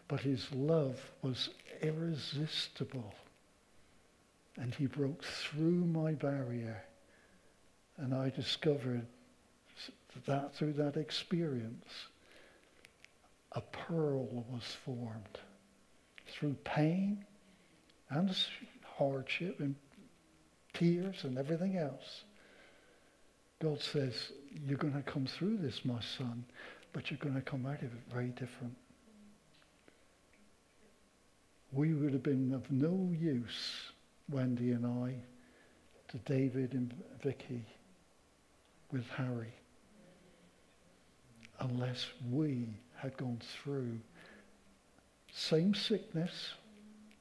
but his love was irresistible. And he broke through my barrier. And I discovered that through that experience, a pearl was formed. Through pain and hardship and tears and everything else. God says, you're going to come through this, my son, but you're going to come out of it very different we would have been of no use, Wendy and I, to David and Vicky with Harry unless we had gone through same sickness,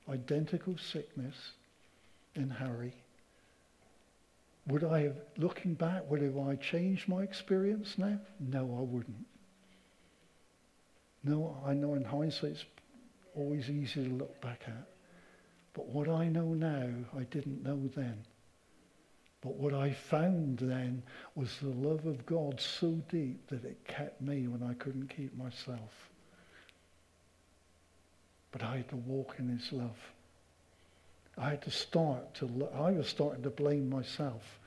identical sickness in Harry. Would I have, looking back, would have I changed my experience now? No, I wouldn't. No, I know in hindsight it's always easy to look back at. But what I know now, I didn't know then. But what I found then was the love of God so deep that it kept me when I couldn't keep myself. But I had to walk in his love. I had to start to, I was starting to blame myself.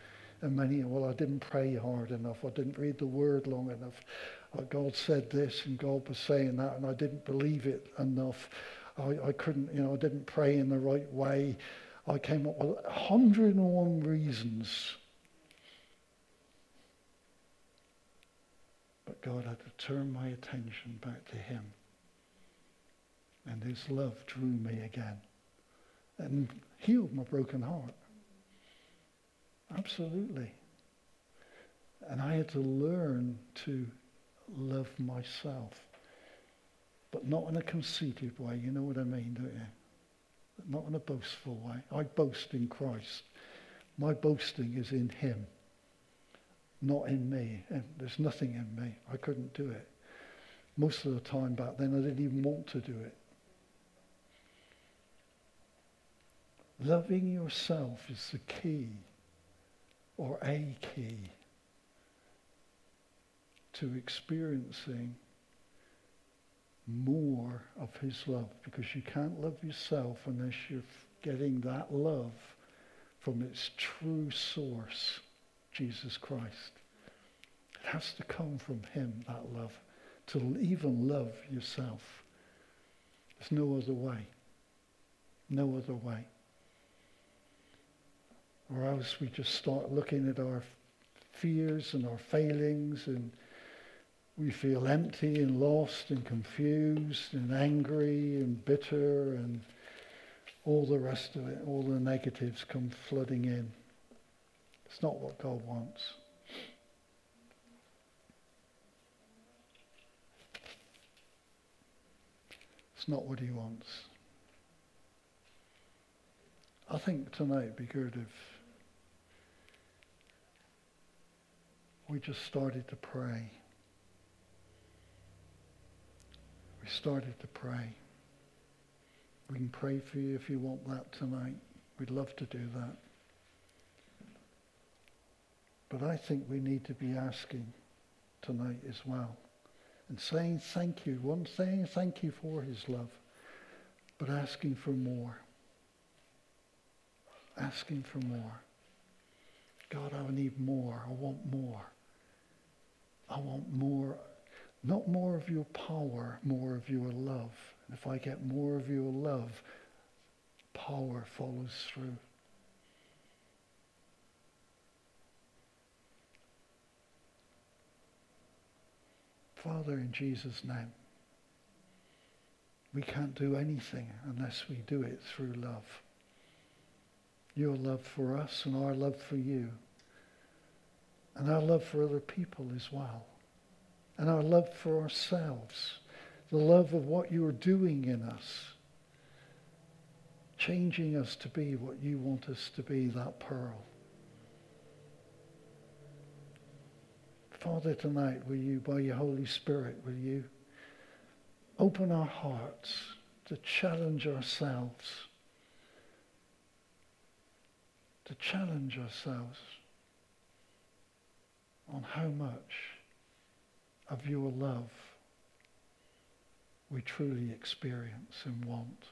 And many, well, I didn't pray hard enough. I didn't read the word long enough. God said this and God was saying that and I didn't believe it enough. I, I couldn't, you know, I didn't pray in the right way. I came up with 101 reasons But God had to turn my attention back to him. And his love drew me again and healed my broken heart. Absolutely. And I had to learn to love myself. But not in a conceited way, you know what I mean, don't you? Not in a boastful way. I boast in Christ. My boasting is in him, not in me. And there's nothing in me. I couldn't do it. Most of the time back then, I didn't even want to do it. Loving yourself is the key, or a key, to experiencing more of his love because you can't love yourself unless you're getting that love from its true source, Jesus Christ. It has to come from him, that love, to even love yourself. There's no other way. No other way. Or else we just start looking at our fears and our failings and we feel empty and lost and confused and angry and bitter and all the rest of it, all the negatives come flooding in. It's not what God wants. It's not what he wants. I think tonight would be good if we just started to pray. We started to pray. We can pray for you if you want that tonight. We'd love to do that. But I think we need to be asking tonight as well. And saying thank you. One saying thank you for his love. But asking for more. Asking for more. God, I need more. I want more. I want more. Not more of your power, more of your love. And if I get more of your love, power follows through. Father, in Jesus' name, we can't do anything unless we do it through love. Your love for us and our love for you. And our love for other people as well. And our love for ourselves. The love of what you are doing in us. Changing us to be what you want us to be, that pearl. Father, tonight, will you, by your Holy Spirit, will you open our hearts to challenge ourselves, to challenge ourselves on how much of your love we truly experience and want.